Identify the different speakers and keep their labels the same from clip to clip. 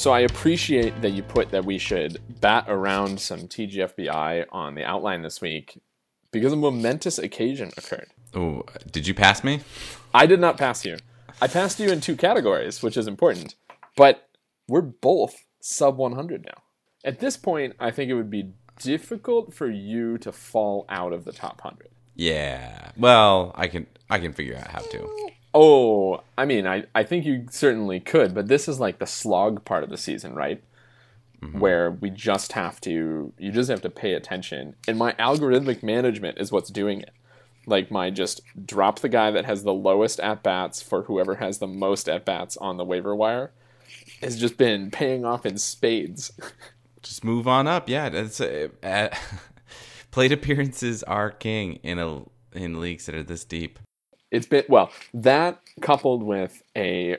Speaker 1: So I appreciate that you put that we should bat around some TGFBI on the outline this week because a momentous occasion occurred.
Speaker 2: Oh, did you pass me?
Speaker 1: I did not pass you. I passed you in two categories, which is important, but we're both sub 100 now. At this point, I think it would be difficult for you to fall out of the top 100.
Speaker 2: Yeah. Well, I can I can figure out how to.
Speaker 1: Oh, I mean, I, I think you certainly could, but this is like the slog part of the season, right? Where we just have to, you just have to pay attention. And my algorithmic management is what's doing it. Like my just drop the guy that has the lowest at bats for whoever has the most at bats on the waiver wire has just been paying off in spades.
Speaker 2: Just move on up. Yeah, that's uh, uh, plate appearances are king in a in leagues that are this deep.
Speaker 1: It's been well that coupled with a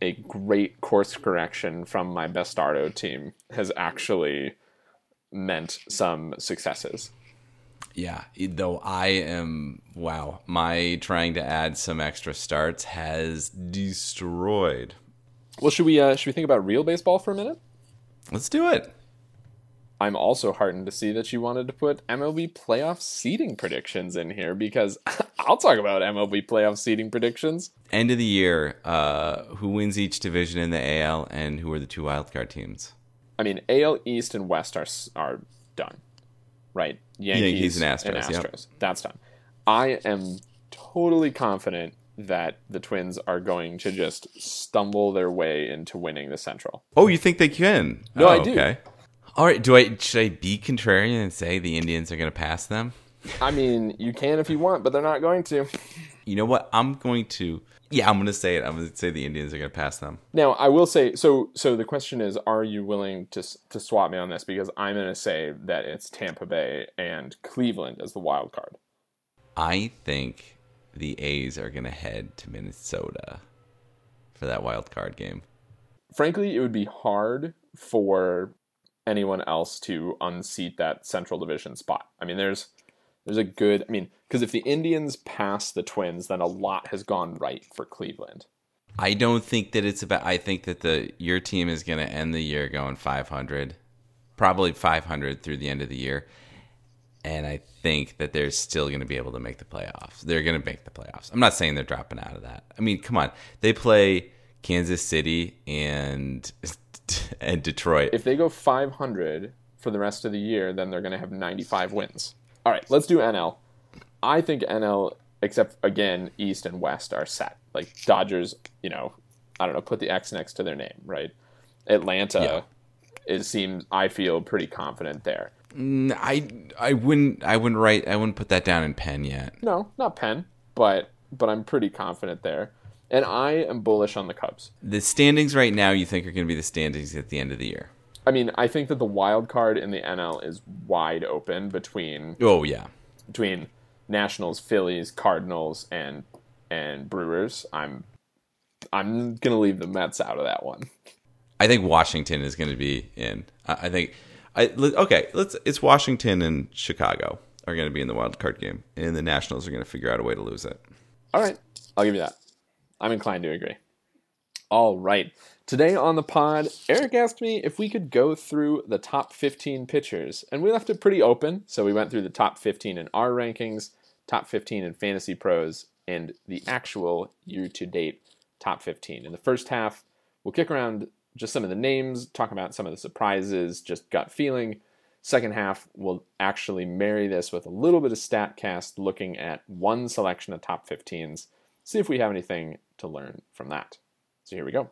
Speaker 1: a great course correction from my Bastardo team has actually meant some successes.
Speaker 2: Yeah, though I am wow, my trying to add some extra starts has destroyed.
Speaker 1: Well, should we uh, should we think about real baseball for a minute?
Speaker 2: Let's do it.
Speaker 1: I'm also heartened to see that you wanted to put MLB playoff seeding predictions in here because I'll talk about MLB playoff seeding predictions.
Speaker 2: End of the year, uh, who wins each division in the AL and who are the two wildcard teams?
Speaker 1: I mean, AL East and West are are done, right?
Speaker 2: Yankees and Astros, yep.
Speaker 1: That's done. I am totally confident that the Twins are going to just stumble their way into winning the Central.
Speaker 2: Oh, you think they can?
Speaker 1: No,
Speaker 2: Oh,
Speaker 1: I do.
Speaker 2: Okay. All right. Do I should I be contrarian and say the Indians are going to pass them?
Speaker 1: I mean, you can if you want, but they're not going to.
Speaker 2: You know what? I'm going to. Yeah, I'm going to say it. I'm going to say the Indians are going to pass them.
Speaker 1: Now, I will say so. So the question is, are you willing to to swap me on this? Because I'm going to say that it's Tampa Bay and Cleveland as the wild card.
Speaker 2: I think the A's are going to head to Minnesota for that wild card game.
Speaker 1: Frankly, it would be hard for anyone else to unseat that Central Division spot. I mean, there's there's a good. I mean, because if the Indians pass the Twins, then a lot has gone right for Cleveland.
Speaker 2: I don't think that it's about. I think that the your team is going to end the year going 500, probably 500 through the end of the year, and I think that they're still going to be able to make the playoffs. They're going to make the playoffs. I'm not saying they're dropping out of that. I mean, come on, they play Kansas City and and Detroit.
Speaker 1: If they go 500 for the rest of the year, then they're going to have 95 wins. All right, let's do NL. I think NL, except again, East and West are set. Like Dodgers, you know, I don't know, put the X next to their name, right? Atlanta, it seems I feel pretty confident there.
Speaker 2: Mm, I I wouldn't I wouldn't write I wouldn't put that down in pen yet.
Speaker 1: No, not pen, but but I'm pretty confident there. And I am bullish on the Cubs.
Speaker 2: The standings right now, you think are going to be the standings at the end of the year?
Speaker 1: I mean, I think that the wild card in the NL is wide open between
Speaker 2: Oh yeah,
Speaker 1: between Nationals, Phillies, Cardinals, and and Brewers. I'm I'm gonna leave the Mets out of that one.
Speaker 2: I think Washington is going to be in. I I think. I okay. Let's. It's Washington and Chicago are going to be in the wild card game, and the Nationals are going to figure out a way to lose it.
Speaker 1: All right, I'll give you that. I'm inclined to agree. All right. Today on the pod, Eric asked me if we could go through the top 15 pitchers, and we left it pretty open. So we went through the top 15 in our rankings, top 15 in Fantasy Pros, and the actual year to date top 15. In the first half, we'll kick around just some of the names, talk about some of the surprises, just gut feeling. Second half, we'll actually marry this with a little bit of StatCast, looking at one selection of top 15s, see if we have anything to learn from that. So here we go.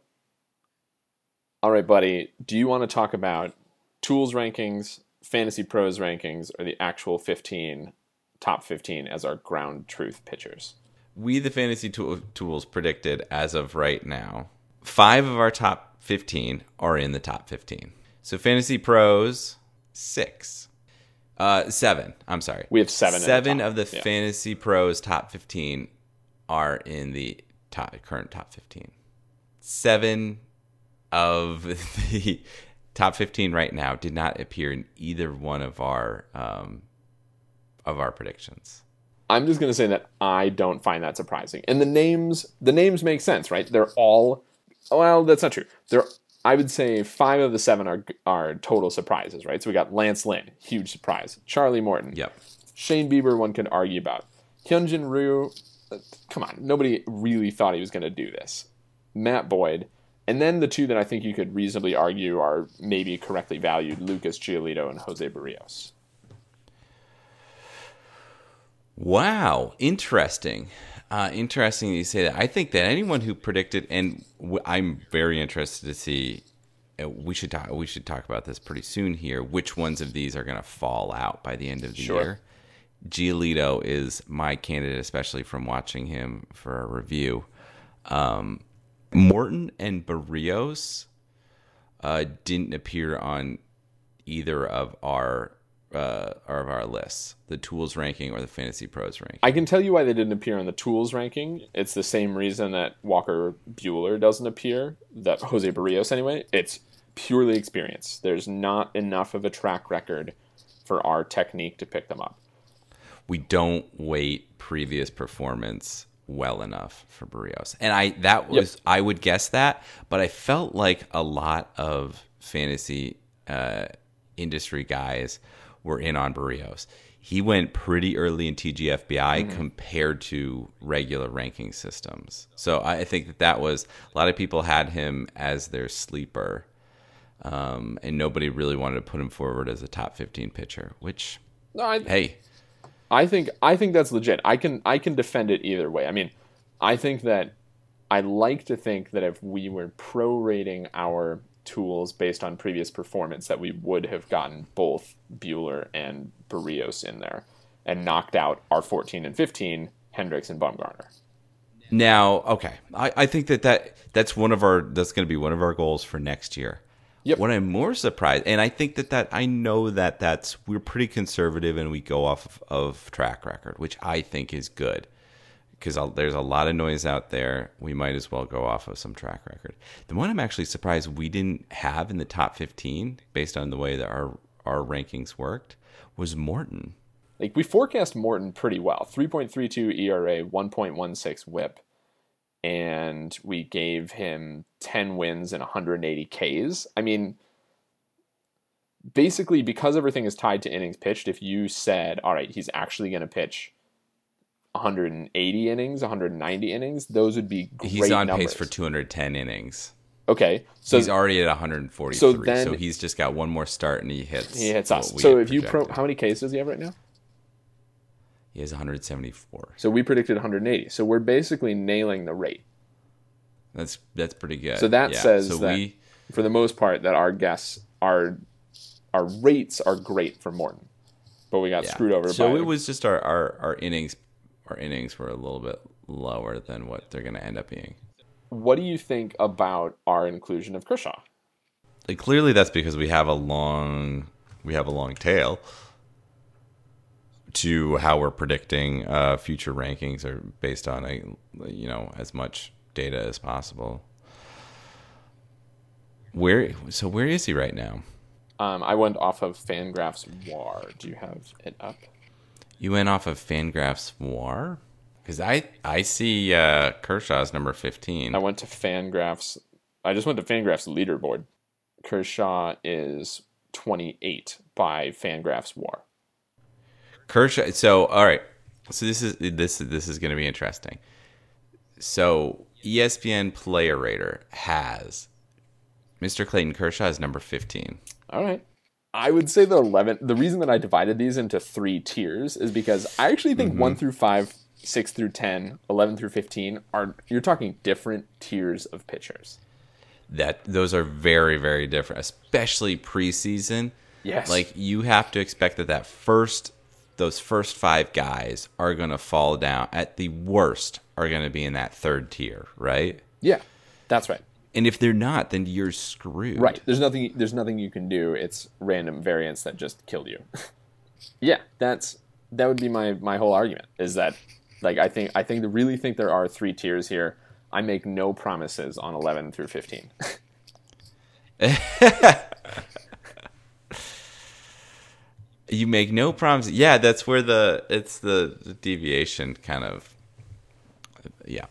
Speaker 1: All right, buddy, do you want to talk about tools rankings Fantasy Pros rankings or the actual 15 top 15 as our ground truth pitchers.
Speaker 2: We, the fantasy tool, tools, predicted as of right now, five of our top 15 are in the top 15. So Fantasy Pros, six. Uh, seven. I'm sorry.
Speaker 1: We have seven.
Speaker 2: Seven
Speaker 1: the
Speaker 2: of the
Speaker 1: yeah.
Speaker 2: Fantasy Pros top 15 are in the top current top 15. Seven of the top 15 right now did not appear in either one of our um, of our predictions.
Speaker 1: I'm just going to say that I don't find that surprising. And the names, the names make sense, right? They're all, well, that's not true. They're, I would say five of the seven are are total surprises, right? So we got Lance Lynn, huge surprise. Charlie Morton,
Speaker 2: Yep.
Speaker 1: Shane Bieber, one could argue about. Hyunjin Ryu, come on, nobody really thought he was going to do this. Matt Boyd, and then the two that I think you could reasonably argue are maybe correctly valued: Lucas Giolito and Jose Berrios.
Speaker 2: Wow, interesting. Uh, interesting you say that. I think that anyone who predicted, and w- I'm very interested to see. uh, We should talk. We should talk about this pretty soon here. Which ones of these are going to fall out by the end of the
Speaker 1: Sure.
Speaker 2: year? Giolito is my candidate, especially from watching him for a review. Um, Morton and Berrios uh, didn't appear on either of our uh, of our lists, the tools ranking or the fantasy pros ranking.
Speaker 1: I can tell you why they didn't appear on the tools ranking. It's the same reason that Walker Buehler doesn't appear, that Jose Berrios anyway. It's purely experience. There's not enough of a track record for our technique to pick them up.
Speaker 2: We don't weight previous performance well enough for Berrios. And I that was I would guess that, but I felt like a lot of fantasy uh, industry guys were in on Berrios. He went pretty early in TGFBI compared to regular ranking systems. So I think that that was a lot of people had him as their sleeper. Um, and nobody really wanted to put him forward as a top 15 pitcher, which
Speaker 1: No, I,
Speaker 2: hey,
Speaker 1: I think I think that's legit. I can I can defend it either way. I mean, I think that I like to think that if we were prorating our tools based on previous performance, that we would have gotten both Buehler and Berrios in there and knocked out our 14 and 15 Hendricks and Bumgarner.
Speaker 2: Now, okay, I, I think that, that that's one of our that's going to be one of our goals for next year.
Speaker 1: Yep.
Speaker 2: What I'm more surprised, and I think that that I know that that's we're pretty conservative and we go off of, of track record, which I think is good because there's a lot of noise out there. We might as well go off of some track record. The one I'm actually surprised we didn't have in the top 15, based on the way that our our rankings worked, was Morton.
Speaker 1: Like we forecast Morton pretty well 3.32 ERA, 1.16 whip. And we gave him 10 wins and 180 Ks. I mean, basically, because everything is tied to innings pitched, if you said, all right, he's actually going to pitch 180 innings, 190 innings, those would be great
Speaker 2: He's on
Speaker 1: numbers.
Speaker 2: pace for 210 innings.
Speaker 1: Okay, so
Speaker 2: he's already at 143.
Speaker 1: so
Speaker 2: So, he's just got one more start and he hits.
Speaker 1: he hits us. So if you pro, how many Ks does he have right now?
Speaker 2: He has 174.
Speaker 1: So we predicted 180. So we're basically nailing the rate.
Speaker 2: That's that's pretty good.
Speaker 1: So that
Speaker 2: Yeah,
Speaker 1: says
Speaker 2: so
Speaker 1: that
Speaker 2: we
Speaker 1: for the most part that our guests our our rates are great for Morton, but we got
Speaker 2: yeah.
Speaker 1: screwed over
Speaker 2: So
Speaker 1: by
Speaker 2: it was just our, our our innings our innings were a little bit lower than what they're going to end up being.
Speaker 1: What do you think about our inclusion of Kershaw?
Speaker 2: Like clearly that's because we have a long we have a long tail to how we're predicting uh, future rankings are based on a you know as much data as possible. Where so where is he right now?
Speaker 1: Um, I went off of Fangraphs WAR. Do you have it up?
Speaker 2: You went off of Fangraphs War because I I see uh, Kershaw's number fifteen.
Speaker 1: I went to Fangraphs. I just went to Fangraphs leaderboard. Kershaw is 28 by Fangraphs WAR.
Speaker 2: Kershaw. So all right. So this is this this is going to be interesting. So ESPN Player Rater has Mr. Clayton Kershaw is number fifteen.
Speaker 1: All right. I would say the 11 the reason that I divided these into 3 tiers is because I actually think mm-hmm. 1 through 5, 6 through 10, 11 through 15 are you're talking different tiers of pitchers.
Speaker 2: That those are very very different, especially preseason.
Speaker 1: Yes.
Speaker 2: Like you have to expect that that first those first 5 guys are going to fall down at the worst are going to be in that third tier, right?
Speaker 1: Yeah, that's right.
Speaker 2: And if they're not, then you're screwed.
Speaker 1: Right. There's nothing. There's nothing you can do. It's random variants that just killed you. yeah, that's that would be my my whole argument. Is that like I think I think to really think there are three tiers here. I make no promises on 11 through 15.
Speaker 2: You make no promises. Yeah, that's where the it's the, the deviation kind of yeah.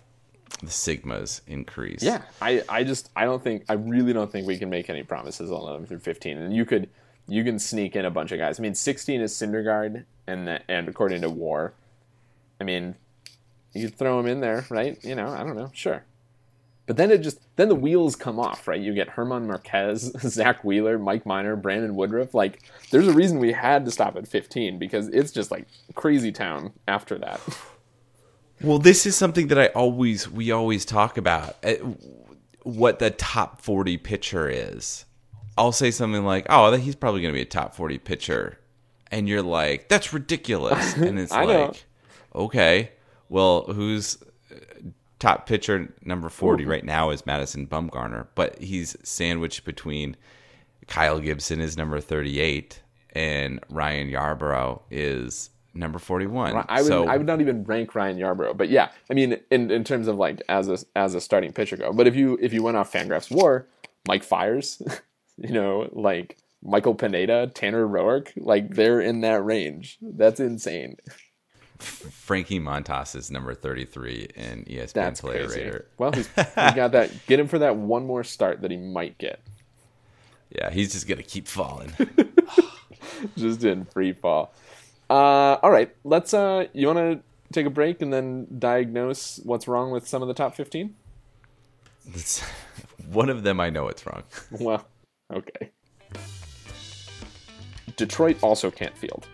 Speaker 2: The sigmas increase.
Speaker 1: Yeah, I, I just I don't think I really don't think we can make any promises on 11 through 15. And you could you can sneak in a bunch of guys. I mean, 16 is Syndergaard, and the, and according to War, I mean, you could throw him in there, right? You know, I don't know, sure. But then it just then the wheels come off, right? You get German Marquez, Zack Wheeler, Mike Minor, Brandon Woodruff. Like, there's a reason we had to stop at 15 because it's just like crazy town after that.
Speaker 2: Well, this is something that I always we always talk about uh, what the top 40 pitcher is. I'll say something like, "Oh, he's probably going to be a top 40 pitcher." And you're like, "That's ridiculous." And it's
Speaker 1: I know.
Speaker 2: like, "Okay. Well, who's top pitcher number 40 right now is Madison Bumgarner, but he's sandwiched between Kyle Gibson is number 38 and Ryan Yarbrough is number 41.
Speaker 1: I would
Speaker 2: so
Speaker 1: I would not even rank Ryan Yarbrough, but yeah, I mean in, in terms of like as a as a starting pitcher go. But if you if you went off Fangraphs WAR, Mike Fiers, you know, like Michael Pineda, Tanner Roark, like they're in that range. That's insane.
Speaker 2: Frankie Montas is number 33 in ESPN
Speaker 1: That's
Speaker 2: Player
Speaker 1: crazy.
Speaker 2: Rater.
Speaker 1: Well, he's, he got that. Get him for that one more start that he might get.
Speaker 2: Yeah, he's just going to keep falling.
Speaker 1: Just in free fall. Uh, all right, let's. Uh, you want to take a break and then diagnose what's wrong with some of the top fifteen?
Speaker 2: It's- one of them I know it's wrong.
Speaker 1: Well, okay. Detroit also can't field.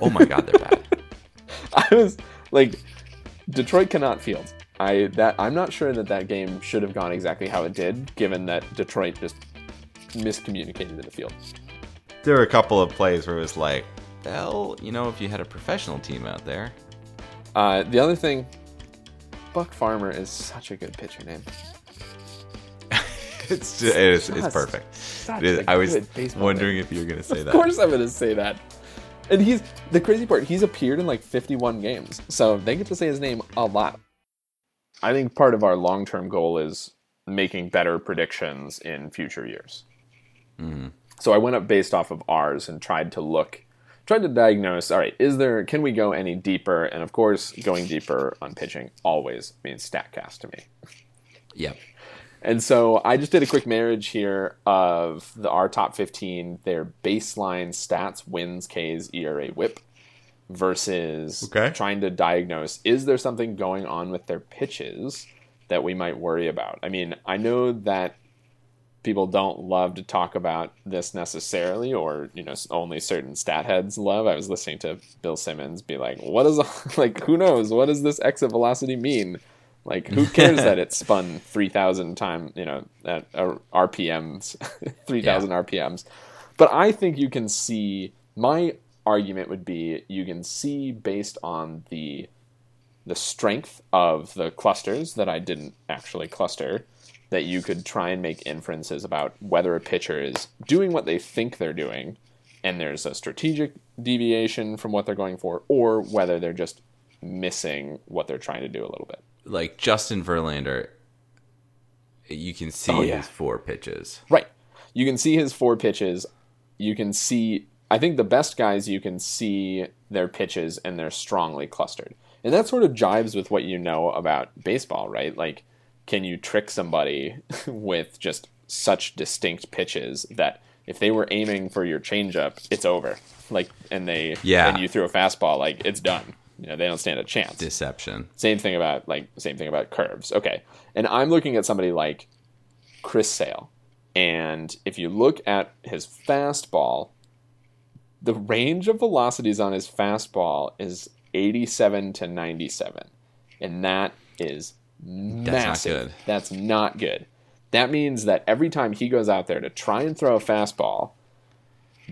Speaker 2: Oh my god, they're bad.
Speaker 1: I was like, Detroit cannot field. I that I'm not sure that that game should have gone exactly how it did, given that Detroit just miscommunicated in the field.
Speaker 2: There were a couple of plays where it was like, well, you know, if you had a professional team out there.
Speaker 1: Uh, the other thing, Buck Farmer is such a good pitcher name.
Speaker 2: It's just, it is, it's perfect. It is- I was wondering if you were going to say that.
Speaker 1: Of course, I'm going to say that. And he's the crazy part. He's appeared in like 51 games, so they get to say his name a lot. I think part of our long-term goal is making better predictions in future years. Mm-hmm. So I went up based off of ours and tried to look, tried to diagnose. All right, is there? Can we go any deeper? And of course, going deeper on pitching always means Statcast to me.
Speaker 2: Yep.
Speaker 1: And so I just did a quick marriage here of the our top 15, their baseline stats, wins, Ks, ERA, whip, versus
Speaker 2: Okay.
Speaker 1: trying to diagnose is there something going on with their pitches that we might worry about? I mean, I know that people don't love to talk about this necessarily or you know only certain stat heads love i was listening to bill simmons be like what is like who knows what does this exit velocity mean like who cares that it spun 3000 time you know at uh, rpms 3000 rpms but i think you can see my argument would be you can see based on the the strength of the clusters that i didn't actually cluster that you could try and make inferences about whether a pitcher is doing what they think they're doing and there's a strategic deviation from what they're going for or whether they're just missing what they're trying to do a little bit
Speaker 2: Like Justin Verlander, you can see
Speaker 1: Oh, yeah.
Speaker 2: his four pitches.
Speaker 1: Right. You can see his four pitches. You can see. I think the best guys you can see their pitches and they're strongly clustered, and that sort of jives with what you know about baseball, right? Like, can you trick somebody with just such distinct pitches that if they were aiming for your changeup, it's over. Like, and they
Speaker 2: Yeah.
Speaker 1: and you threw a fastball, like it's done. You know, they don't stand a chance.
Speaker 2: Deception.
Speaker 1: Same thing about like same thing about curves. Okay. And I'm looking at somebody like Chris Sale. And if you look at his fastball, the range of velocities on his fastball is 87 to 97. And that is massive.
Speaker 2: That's not good.
Speaker 1: That's not good. That means that every time he goes out there to try and throw a fastball,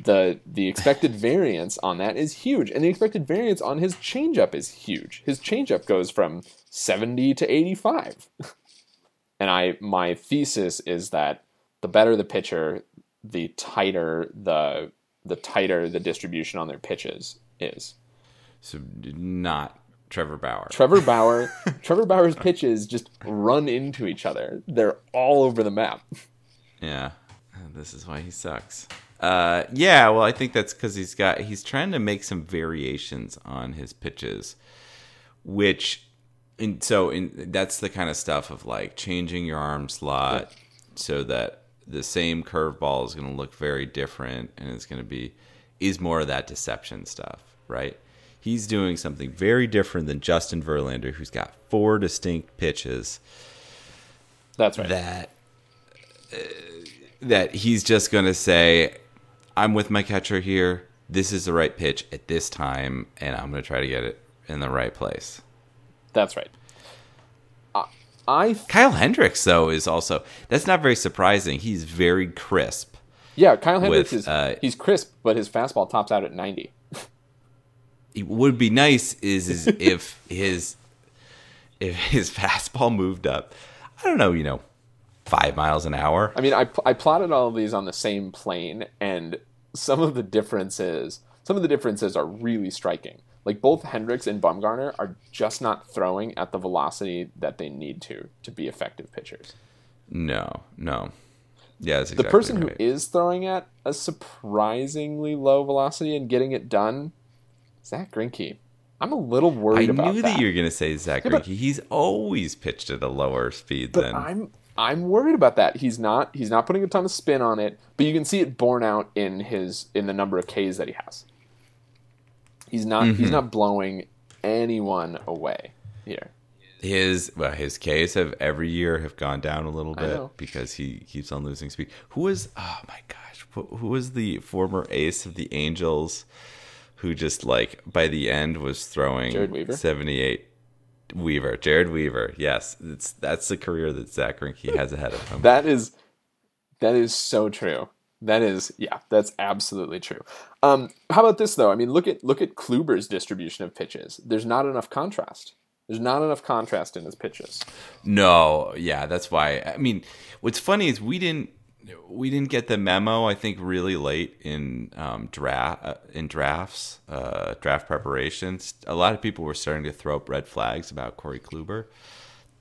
Speaker 1: the the expected variance on that is huge, and the expected variance on his changeup is huge. His changeup goes from seventy to eighty five, and I my thesis is that the better the pitcher, the tighter the the tighter the distribution on their pitches is.
Speaker 2: So not Trevor Bauer.
Speaker 1: Trevor Bauer, Trevor Bauer's pitches just run into each other. They're all over the map.
Speaker 2: Yeah, this is why he sucks. Uh, yeah, well, I think that's because he's got he's trying to make some variations on his pitches, which, and so in, that's the kind of stuff of like changing your arm slot so that the same curveball is going to look very different and it's going to be is more of that deception stuff, right? He's doing something very different than Justin Verlander, who's got four distinct pitches
Speaker 1: That's right.
Speaker 2: that uh, that he's just going to say, "I'm with my catcher here. This is the right pitch at this time, and I'm going to try to get it in the right place."
Speaker 1: That's right. I, I
Speaker 2: Kyle Hendricks, though, is also that's not very surprising. He's very crisp.
Speaker 1: yeah, Kyle Hendricks
Speaker 2: With,
Speaker 1: is
Speaker 2: uh,
Speaker 1: he's crisp, but his fastball tops out at ninety.
Speaker 2: It would be nice is is if his if his fastball moved up. I don't know, you know, five miles an hour.
Speaker 1: I mean, I, I plotted all of these on the same plane, and some of the differences, some of the differences are really striking. Like both Hendricks and Bumgarner are just not throwing at the velocity that they need to to be effective pitchers.
Speaker 2: No, no. Yeah, that's
Speaker 1: The person
Speaker 2: right.
Speaker 1: who is throwing at a surprisingly low velocity and getting it done, Zack Greinke. I'm a little
Speaker 2: I
Speaker 1: worried about it.
Speaker 2: I knew that. you were going to say Zack
Speaker 1: Yeah,
Speaker 2: Greinke. He's always pitched at a lower speed
Speaker 1: But
Speaker 2: than.
Speaker 1: I'm I'm worried about that. He's not he's not putting a ton of spin on it, but you can see it borne out in his in the number of Ks that he has. He's not
Speaker 2: Mm-hmm.
Speaker 1: he's not blowing anyone away here.
Speaker 2: his well, his Ks have every year have gone down a little bit because he keeps on losing speed. Who was? Oh my gosh, who, who was the former ace of the Angels? Who just like by the end was throwing seventy eight. Weaver, Jered Weaver, yes, it's that's the career that Zack Greinke has ahead of him.
Speaker 1: That is that is so true. That is yeah, that's absolutely true. Um, how about this though? I mean, look at look at Kluber's distribution of pitches. There's not enough contrast. There's not enough contrast in his pitches.
Speaker 2: No, yeah, that's why. I mean, what's funny is we didn't we didn't get the memo. I think really late in um, draft uh, in drafts, uh, draft preparations. A lot of people were starting to throw up red flags about Corey Kluber.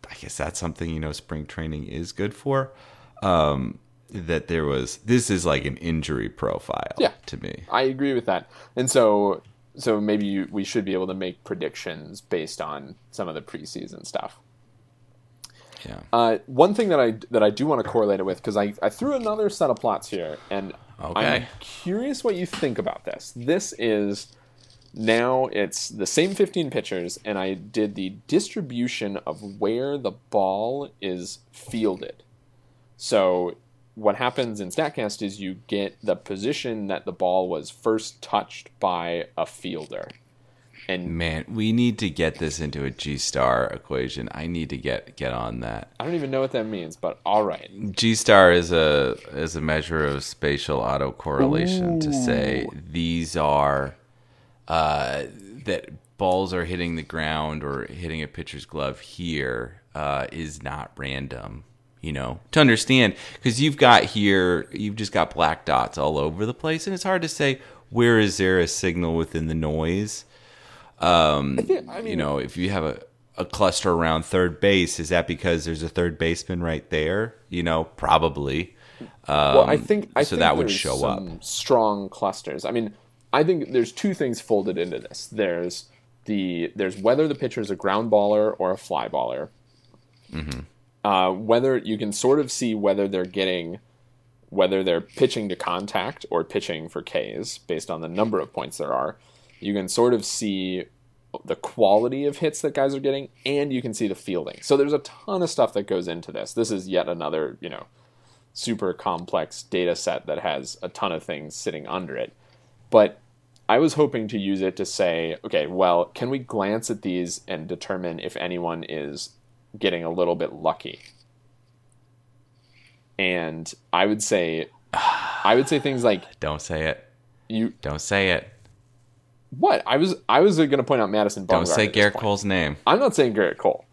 Speaker 2: I guess that's something you know spring training is good for. Um, that there was this is like an injury profile.
Speaker 1: Yeah.
Speaker 2: to me.
Speaker 1: I agree with that. And so so maybe you, we should be able to make predictions based on some of the preseason stuff.
Speaker 2: Yeah.
Speaker 1: Uh, one thing that I that I do want to correlate it with because I, I threw another set of plots here and I'm curious what you think about this. This is now it's the same 15 pitchers and I did the distribution of where the ball is fielded. So what happens in Statcast is you get the position that the ball was first touched by a fielder. And
Speaker 2: Man, we need to get this into a G star equation. I need to get get on that.
Speaker 1: I don't even know what that means, but all right.
Speaker 2: G star is a is a measure of spatial autocorrelation to say these are uh, that balls are hitting the ground or hitting a pitcher's glove here uh, is not random. You know, to understand because you've got here you've just got black dots all over the place, and it's hard to say where is there a signal within the noise. Um,
Speaker 1: I mean,
Speaker 2: you know, if you have a, a cluster around third base, is that because there's a third baseman right there? You know, probably. Um,
Speaker 1: Well, I think I
Speaker 2: so
Speaker 1: think
Speaker 2: that would show up.
Speaker 1: Strong clusters. I mean, I think there's two things folded into this. There's the there's whether the pitcher is a ground baller or a fly baller.
Speaker 2: Mm-hmm.
Speaker 1: Uh, whether you can sort of see whether they're getting whether they're pitching to contact or pitching for Ks based on the number of points there are. You can sort of see the quality of hits that guys are getting, and you can see the fielding. So there's a ton of stuff that goes into this. This is yet another, you know, super complex data set that has a ton of things sitting under it. But I was hoping to use it to say, okay, well, can we glance at these and determine if anyone is getting a little bit lucky? And I would say, I would say things like
Speaker 2: Don't say it.
Speaker 1: You
Speaker 2: Don't say it.
Speaker 1: What? I was I was going to point out Madison.
Speaker 2: Don't say
Speaker 1: Gerrit.
Speaker 2: Cole's name.
Speaker 1: I'm not saying Gerrit Cole.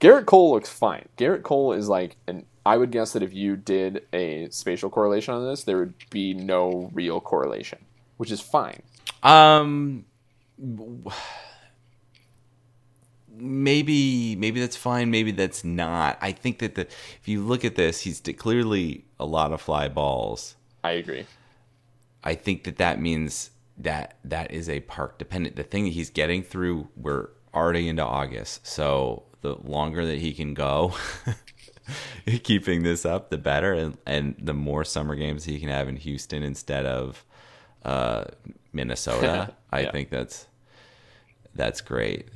Speaker 1: Gerrit Cole looks fine. Gerrit Cole is like an. I would guess that if you did a spatial correlation on this, there would be no real correlation, which is fine.
Speaker 2: Um, maybe maybe that's fine. Maybe that's not. I think that the if you look at this, he's clearly a lot of fly balls.
Speaker 1: I agree.
Speaker 2: I think that that means that that is a park dependent. The thing that he's getting through, we're already into August, so the longer that he can go, keeping this up, the better, and and the more summer games he can have in Houston instead of uh, Minnesota. I think that's that's great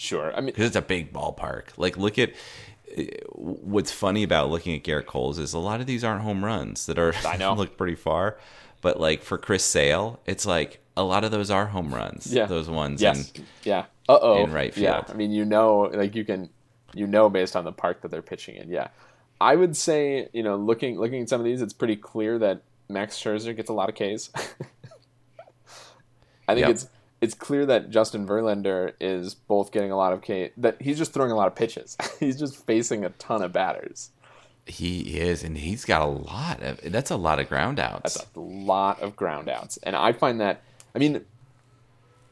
Speaker 1: Sure. I mean,
Speaker 2: because it's a big ballpark. Like, look at what's funny about looking at Gerrit Cole's is a lot of these aren't home runs that are
Speaker 1: I know.
Speaker 2: look pretty far, but like for Chris Sale, it's like a lot of those are home runs.
Speaker 1: Yeah.
Speaker 2: those ones.
Speaker 1: yes.
Speaker 2: And
Speaker 1: yeah. Uh oh.
Speaker 2: in right
Speaker 1: Yeah. I mean, you know, like you can, you know, based on the park that they're pitching in. Yeah. I would say, you know, looking looking at some of these, it's pretty clear that Max Scherzer gets a lot of Ks. I think
Speaker 2: Yep.
Speaker 1: it's it's clear that Justin Verlander is both getting a lot of K. That he's just throwing a lot of pitches. he's just facing a ton of batters.
Speaker 2: He is, and he's got a lot of. That's a lot of ground outs.
Speaker 1: That's a lot of ground outs, and I find that. I mean,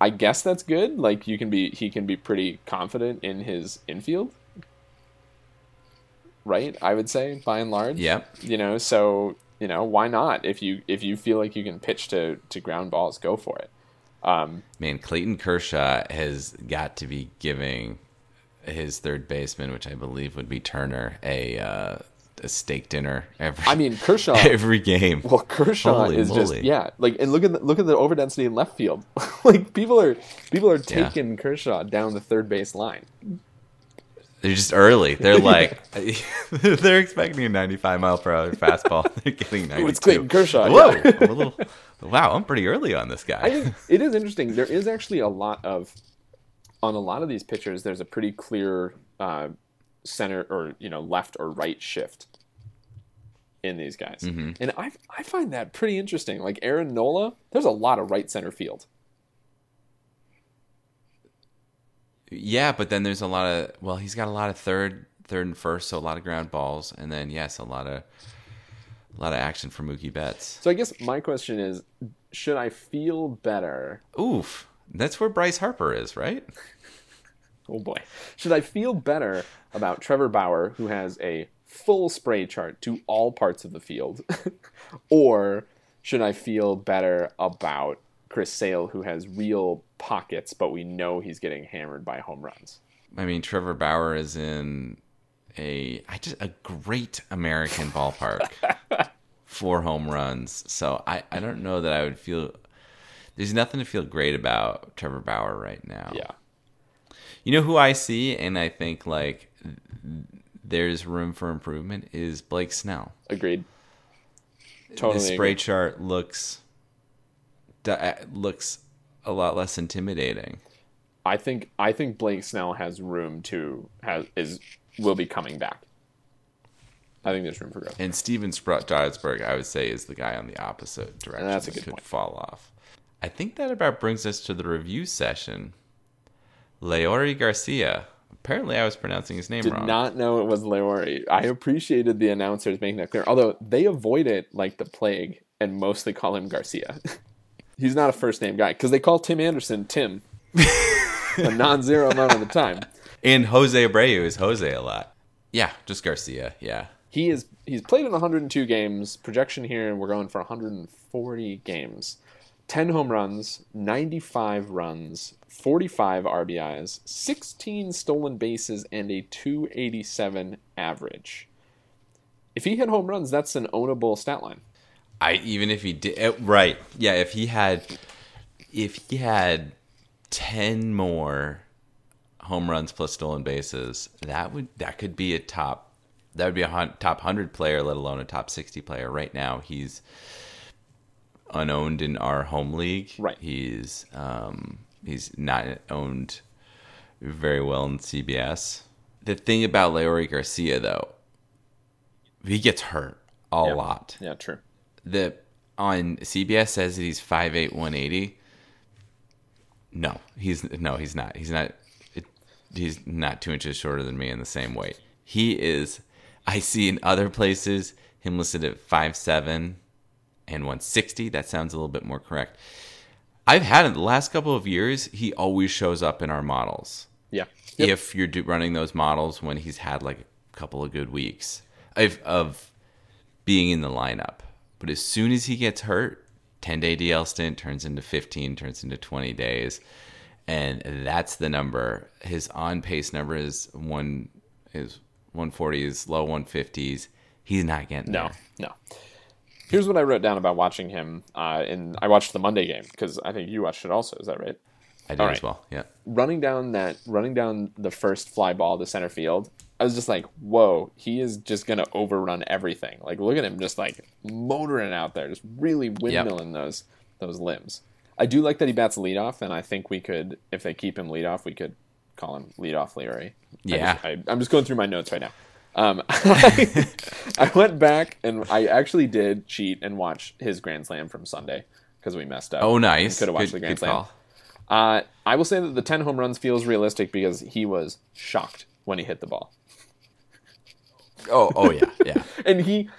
Speaker 1: I guess that's good. Like you can be, he can be pretty confident in his infield, right? I would say by and large.
Speaker 2: Yep.
Speaker 1: You know, so you know why not? If you if you feel like you can pitch to to ground balls, go for it. Um,
Speaker 2: Man, Clayton Kershaw has got to be giving his third baseman, which I believe would be Turner, a uh, a steak dinner every.
Speaker 1: I mean, Kershaw.
Speaker 2: every game.
Speaker 1: Well, Kershaw
Speaker 2: Holy
Speaker 1: is just yeah, like and look at the, look at the overdensity in left field. like people are people are taking Kershaw down the third base line.
Speaker 2: They're just early. They're like they're expecting a 95 mile per hour fastball. They're getting 92.
Speaker 1: it's Clayton Kershaw,
Speaker 2: Whoa!
Speaker 1: yeah.
Speaker 2: I'm a little, wow, I'm pretty early on this guy.
Speaker 1: I think it is interesting. There is actually a lot of on a lot of these pitchers. There's a pretty clear uh, center or you know left or right shift in these guys,
Speaker 2: Mm-hmm.
Speaker 1: and I I find that pretty interesting. Like Aaron Nola, there's a lot of right center field.
Speaker 2: yeah, but then there's a lot of well, he's got a lot of third, third and first, so a lot of ground balls, and then yes, a lot of a lot of action for Mookie Betts.
Speaker 1: So I guess my question is, should I feel better
Speaker 2: Oof, that's where Bryce Harper is, right?
Speaker 1: Oh boy. Should I feel better about Trevor Bauer, who has a full spray chart to all parts of the field? or should I feel better about Chris Sale, who has real pockets, but we know he's getting hammered by home runs?
Speaker 2: I mean, Trevor Bauer is in a I just a great American ballpark. for home runs. So I I don't know that I would feel there's nothing to feel great about Trevor Bauer right now.
Speaker 1: Yeah.
Speaker 2: You know who I see and I think like there's room for improvement is Blake Snell.
Speaker 1: Agreed. Totally.
Speaker 2: the spray chart looks uh, looks a lot less intimidating.
Speaker 1: I think I think Blake Snell has room to has is will be coming back. I think there's room for growth.
Speaker 2: And Stephen Strasburg, I would say, is the guy on the opposite direction.
Speaker 1: that's a
Speaker 2: that could
Speaker 1: point.
Speaker 2: fall off. I think that about brings us to the review session. Leury Garcia. Apparently, I was pronouncing his name
Speaker 1: Did
Speaker 2: wrong.
Speaker 1: not know it was Leury. I appreciated the announcers making that clear. Although they avoid it like the plague and mostly call him Garcia. He's not a first name guy because they call Tim Anderson Tim a non-zero amount of the time.
Speaker 2: And Jose Abreu is Jose a lot. Yeah, just Garcia. Yeah.
Speaker 1: He is he's played in 102 games. Projection here, we're going for 140 games. 10 home runs, 95 runs, 45 RBIs, 16 stolen bases, and a 287 average. If he hit home runs, that's an ownable stat line.
Speaker 2: I even if he did eh, right, yeah. If he had, if he had ten more home runs plus stolen bases, that would that could be a top. That would be a top hundred player, let alone a top sixty player. Right now, he's unowned in our home league.
Speaker 1: Right.
Speaker 2: He's um, he's not owned very well in CBS. The thing about Leury Garcia, though, he gets hurt a
Speaker 1: Yeah.
Speaker 2: lot
Speaker 1: Yeah, true.
Speaker 2: the on CBS says that he's 5'8", 180. No, he's no, he's not. He's not. It, he's not two inches shorter than me in the same weight. He is. I see in other places him listed at five seven and 160. That sounds a little bit more correct. I've had in the last couple of years. He always shows up in our models.
Speaker 1: Yeah.
Speaker 2: If you're do, running those models when he's had like a couple of good weeks of, of being in the lineup. But as soon as he gets hurt, 10 day DL stint turns into 15, turns into 20 days. And that's the number. His on pace number is one is 140s, low 150s. He's not getting
Speaker 1: No,
Speaker 2: there.
Speaker 1: no. Here's what I wrote down about watching him. Uh, in I watched the Monday game because I think you watched it also. Is that right?
Speaker 2: I did
Speaker 1: All
Speaker 2: as well. Yeah.
Speaker 1: running down that running down the first fly ball to center field i was just like whoa he is just gonna overrun everything like look at him just like motoring out there just really windmilling those those limbs i do like that he bats leadoff and i think we could if they keep him leadoff we could call him leadoff leary
Speaker 2: Yeah.
Speaker 1: I am just going through my notes right now um, I, I went back and i actually did cheat and watch his grand slam from sunday because we messed up
Speaker 2: Oh, nice.
Speaker 1: could have watched
Speaker 2: Good-
Speaker 1: the grand slam uh, I will say that the 10 home runs feels realistic because he was shocked when he hit the ball.
Speaker 2: Oh, oh yeah, yeah.
Speaker 1: And he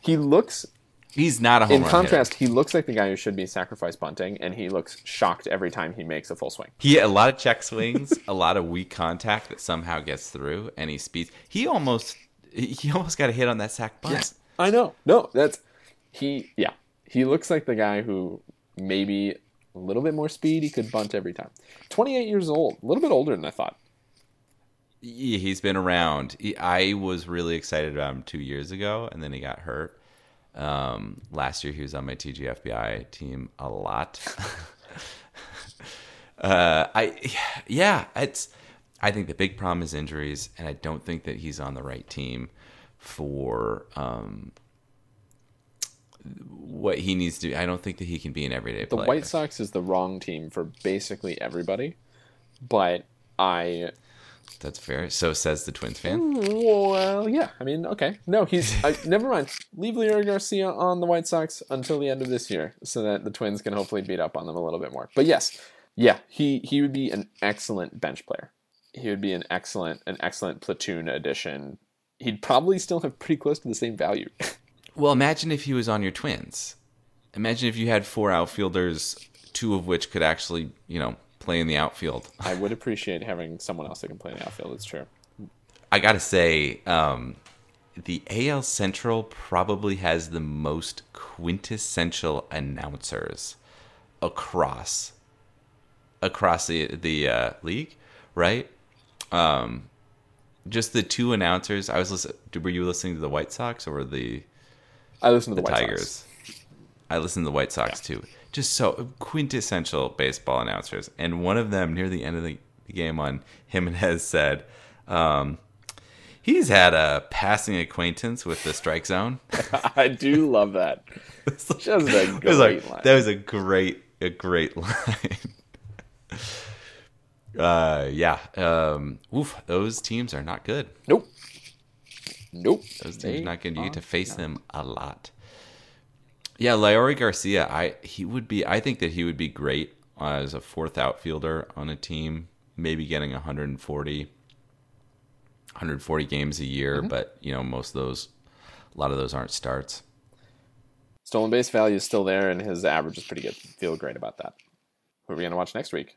Speaker 1: he looks
Speaker 2: He's not a home
Speaker 1: in contrast,
Speaker 2: hitter.
Speaker 1: he looks like the guy who should be sacrifice bunting and he looks shocked every time he makes a full swing.
Speaker 2: He had a lot of check swings, a lot of weak contact that somehow gets through, and he speeds. He almost he almost got a hit on that sack bunt.
Speaker 1: I know. No, that's he yeah. He looks like the guy who maybe a little bit more speed, he could bunt every time. 28 years old, a little bit older than I thought.
Speaker 2: Yeah, He's been around. I was really excited about him two years ago, and then he got hurt. Um, last year, he was on my TGFBI team a lot. uh, I yeah, it's. I think the big problem is injuries, and I don't think that he's on the right team for um, what he needs to. I don't think that he can be an everyday player.
Speaker 1: The
Speaker 2: player.
Speaker 1: White Sox is the wrong team for basically everybody, but I
Speaker 2: That's fair. So says the Twins fan.
Speaker 1: Well, yeah. I mean, okay. No, he's. I, never mind. Leave Leo Garcia on the White Sox until the end of this year, so that the Twins can hopefully beat up on them a little bit more. But yes, yeah, he he would be an excellent bench player. He would be an excellent an excellent platoon addition. He'd probably still have pretty close to the same value.
Speaker 2: Well, imagine if he was on your Twins. Imagine if you had four outfielders, two of which could actually, you know, play in the outfield.
Speaker 1: I would appreciate having someone else that can play in the outfield. It's true.
Speaker 2: I gotta say, um, the AL Central probably has the most quintessential announcers across across the the uh, league, right? Um, just the two announcers. I was listening. Were you listening to the White Sox or the
Speaker 1: I listen to the,
Speaker 2: the
Speaker 1: White
Speaker 2: Tigers.
Speaker 1: Sox.
Speaker 2: I listen to the White Sox too. Just so quintessential baseball announcers. And one of them near the end of the game on Jimenez said, um, he's had a passing acquaintance with the strike zone.
Speaker 1: I do love that. Just a great
Speaker 2: like,
Speaker 1: line.
Speaker 2: that was a great, a great line. Uh, yeah. Um, oof, those teams are not good.
Speaker 1: Nope. Nope.
Speaker 2: Those teams
Speaker 1: They
Speaker 2: are not good. You get to face
Speaker 1: not.
Speaker 2: them a lot. Yeah, Leury Garcia, I he would be. I think that he would be great as a fourth outfielder on a team, maybe getting 140, 140 games a year.
Speaker 1: Mm-hmm.
Speaker 2: But you know, most of those, a lot of those aren't starts.
Speaker 1: Stolen base value is still there, and his average is pretty good. Feel great about that. Who are we going to watch next week?